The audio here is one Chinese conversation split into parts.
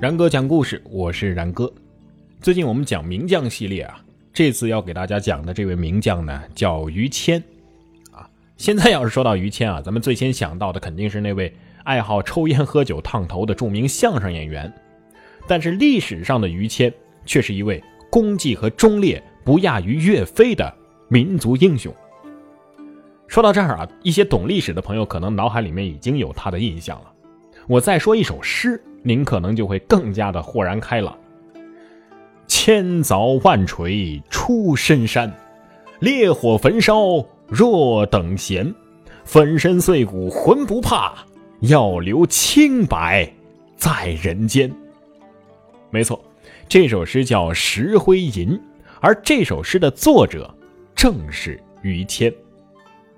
然哥讲故事，我是然哥。最近我们讲名将系列啊，这次要给大家讲的这位名将呢，叫于谦。啊，现在要是说到于谦啊，咱们最先想到的肯定是那位爱好抽烟喝酒烫头的著名相声演员。但是历史上的于谦却是一位功绩和忠烈不亚于岳飞的民族英雄。说到这儿啊，一些懂历史的朋友可能脑海里面已经有他的印象了。我再说一首诗。您可能就会更加的豁然开朗。千凿万锤出深山，烈火焚烧若等闲。粉身碎骨浑不怕，要留清白在人间。没错，这首诗叫《石灰吟》，而这首诗的作者正是于谦。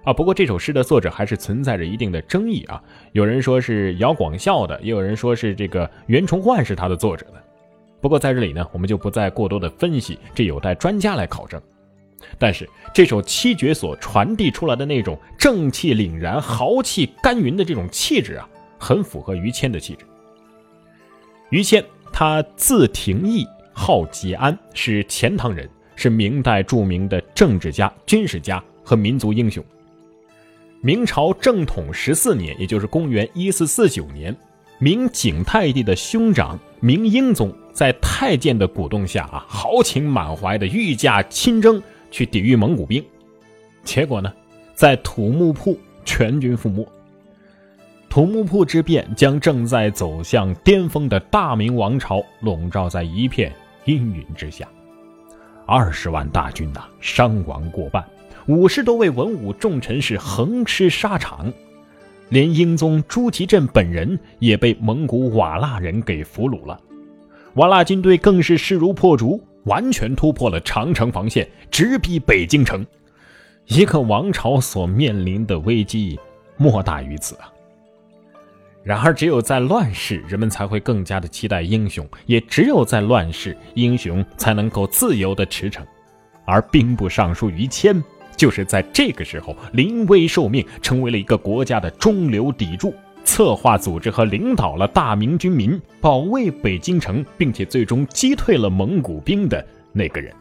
啊，不过这首诗的作者还是存在着一定的争议啊。有人说是姚广孝的，也有人说是这个袁崇焕是他的作者的。不过在这里呢，我们就不再过多的分析，这有待专家来考证。但是这首七绝所传递出来的那种正气凛然、豪气干云的这种气质啊，很符合于谦的气质。于谦，他字廷义，号吉安，是钱塘人，是明代著名的政治家、军事家和民族英雄。明朝正统十四年，也就是公元一四四九年，明景泰帝的兄长明英宗在太监的鼓动下啊，豪情满怀的御驾亲征去抵御蒙古兵，结果呢，在土木堡全军覆没。土木堡之变将正在走向巅峰的大明王朝笼罩在一片阴云之下，二十万大军呐，伤亡过半。五十多位文武重臣是横尸沙场，连英宗朱祁镇本人也被蒙古瓦剌人给俘虏了。瓦剌军队更是势如破竹，完全突破了长城防线，直逼北京城。一个王朝所面临的危机莫大于此啊！然而，只有在乱世，人们才会更加的期待英雄；也只有在乱世，英雄才能够自由的驰骋。而兵部尚书于谦。就是在这个时候临危受命，成为了一个国家的中流砥柱，策划、组织和领导了大明军民保卫北京城，并且最终击退了蒙古兵的那个人。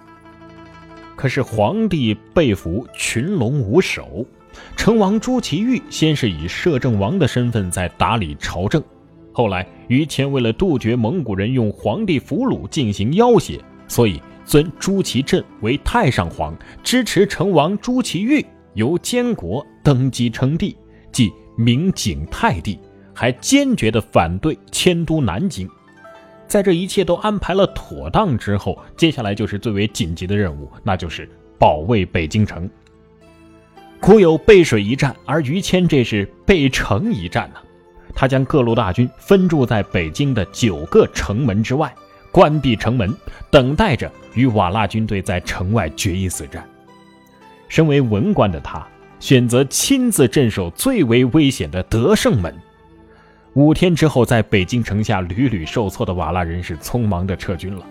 可是皇帝被俘，群龙无首，成王朱祁钰先是以摄政王的身份在打理朝政，后来于谦为了杜绝蒙古人用皇帝俘虏进行要挟，所以。尊朱祁镇为太上皇，支持成王朱祁钰由监国登基称帝，即明景泰帝，还坚决地反对迁都南京。在这一切都安排了妥当之后，接下来就是最为紧急的任务，那就是保卫北京城。古有背水一战，而于谦这是背城一战呐。他将各路大军分驻在北京的九个城门之外。关闭城门，等待着与瓦剌军队在城外决一死战。身为文官的他，选择亲自镇守最为危险的德胜门。五天之后，在北京城下屡屡受挫的瓦剌人是匆忙的撤军了。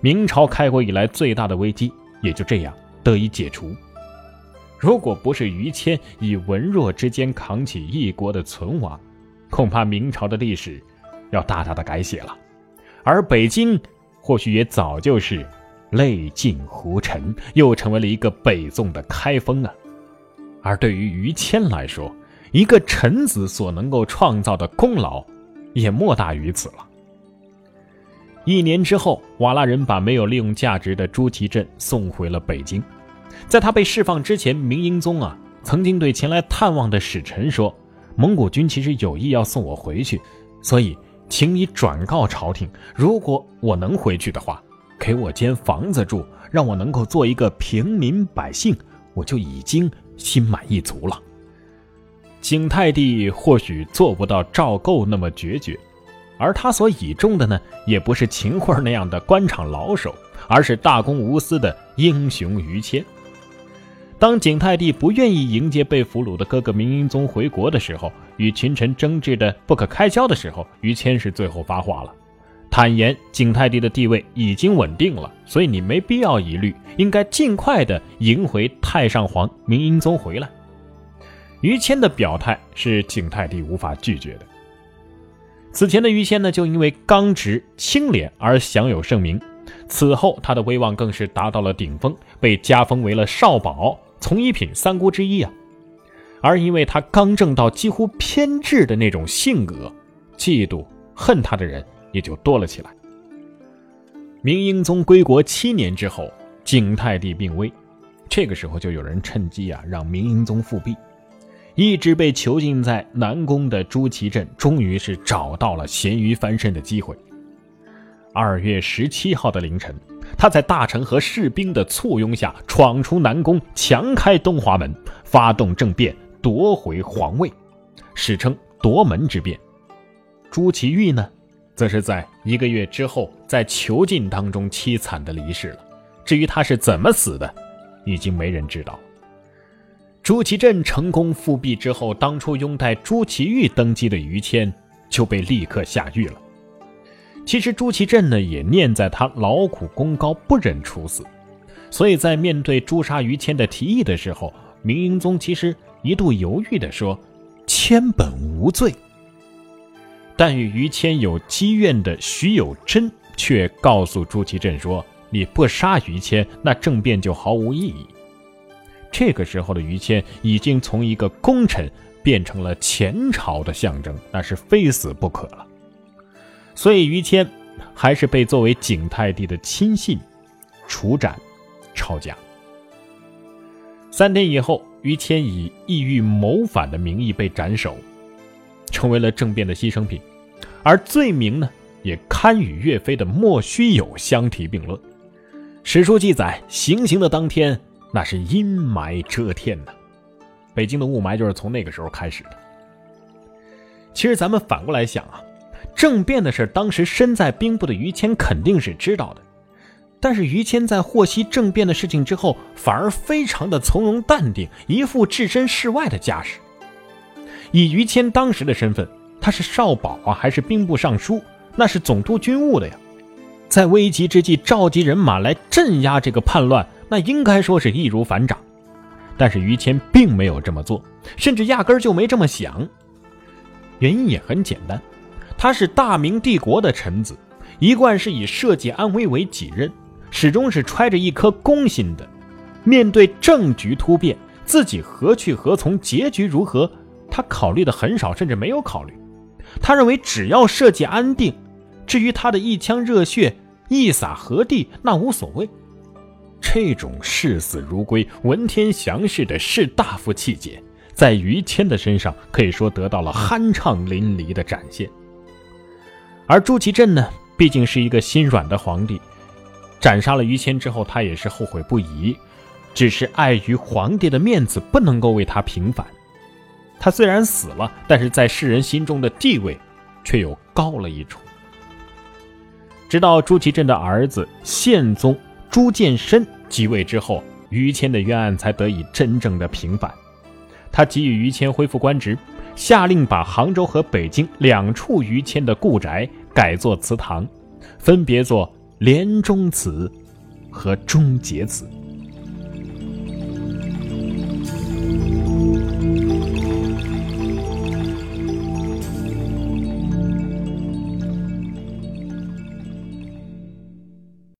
明朝开国以来最大的危机也就这样得以解除。如果不是于谦以文弱之间扛起一国的存亡，恐怕明朝的历史要大大的改写了。而北京或许也早就是泪尽胡尘，又成为了一个北宋的开封啊。而对于于谦来说，一个臣子所能够创造的功劳，也莫大于此了。一年之后，瓦剌人把没有利用价值的朱祁镇送回了北京。在他被释放之前，明英宗啊曾经对前来探望的使臣说：“蒙古军其实有意要送我回去，所以。”请你转告朝廷，如果我能回去的话，给我间房子住，让我能够做一个平民百姓，我就已经心满意足了。景泰帝或许做不到赵构那么决绝，而他所倚重的呢，也不是秦桧那样的官场老手，而是大公无私的英雄于谦。当景泰帝不愿意迎接被俘虏的哥哥明英宗回国的时候，与群臣争执的不可开交的时候，于谦是最后发话了，坦言景泰帝的地位已经稳定了，所以你没必要疑虑，应该尽快的迎回太上皇明英宗回来。于谦的表态是景泰帝无法拒绝的。此前的于谦呢，就因为刚直清廉而享有盛名，此后他的威望更是达到了顶峰，被加封为了少保，从一品三姑之一啊。而因为他刚正到几乎偏执的那种性格，嫉妒恨他的人也就多了起来。明英宗归国七年之后，景泰帝病危，这个时候就有人趁机啊，让明英宗复辟。一直被囚禁在南宫的朱祁镇，终于是找到了咸鱼翻身的机会。二月十七号的凌晨，他在大臣和士兵的簇拥下闯出南宫，强开东华门，发动政变，夺回皇位，史称夺门之变。朱祁钰呢，则是在一个月之后，在囚禁当中凄惨的离世了。至于他是怎么死的，已经没人知道。朱祁镇成功复辟之后，当初拥戴朱祁钰登基的于谦就被立刻下狱了。其实朱祁镇呢也念在他劳苦功高，不忍处死，所以在面对诛杀于谦的提议的时候，明英宗其实一度犹豫的说：“谦本无罪。”但与于谦有积怨的徐有贞却告诉朱祁镇说：“你不杀于谦，那政变就毫无意义。”这个时候的于谦已经从一个功臣变成了前朝的象征，那是非死不可了。所以于谦还是被作为景泰帝的亲信处斩抄家。三天以后，于谦以意欲谋反的名义被斩首，成为了政变的牺牲品，而罪名呢，也堪与岳飞的莫须有相提并论。史书记载，行刑的当天。那是阴霾遮天呐，北京的雾霾就是从那个时候开始的。其实咱们反过来想啊，政变的事，当时身在兵部的于谦肯定是知道的，但是于谦在获悉政变的事情之后，反而非常的从容淡定，一副置身事外的架势。以于谦当时的身份，他是少保啊，还是兵部尚书，那是总督军务的呀，在危急之际召集人马来镇压这个叛乱。那应该说是易如反掌，但是于谦并没有这么做，甚至压根儿就没这么想。原因也很简单，他是大明帝国的臣子，一贯是以社稷安危为己任，始终是揣着一颗公心的。面对政局突变，自己何去何从，结局如何，他考虑的很少，甚至没有考虑。他认为只要社稷安定，至于他的一腔热血一洒何地，那无所谓。这种视死如归、闻天祥事的士大夫气节，在于谦的身上可以说得到了酣畅淋漓的展现。而朱祁镇呢，毕竟是一个心软的皇帝，斩杀了于谦之后，他也是后悔不已，只是碍于皇帝的面子，不能够为他平反。他虽然死了，但是在世人心中的地位却又高了一筹。直到朱祁镇的儿子宪宗。朱见深即位之后，于谦的冤案才得以真正的平反。他给予于谦恢复官职，下令把杭州和北京两处于谦的故宅改作祠堂，分别作连中祠和忠节祠。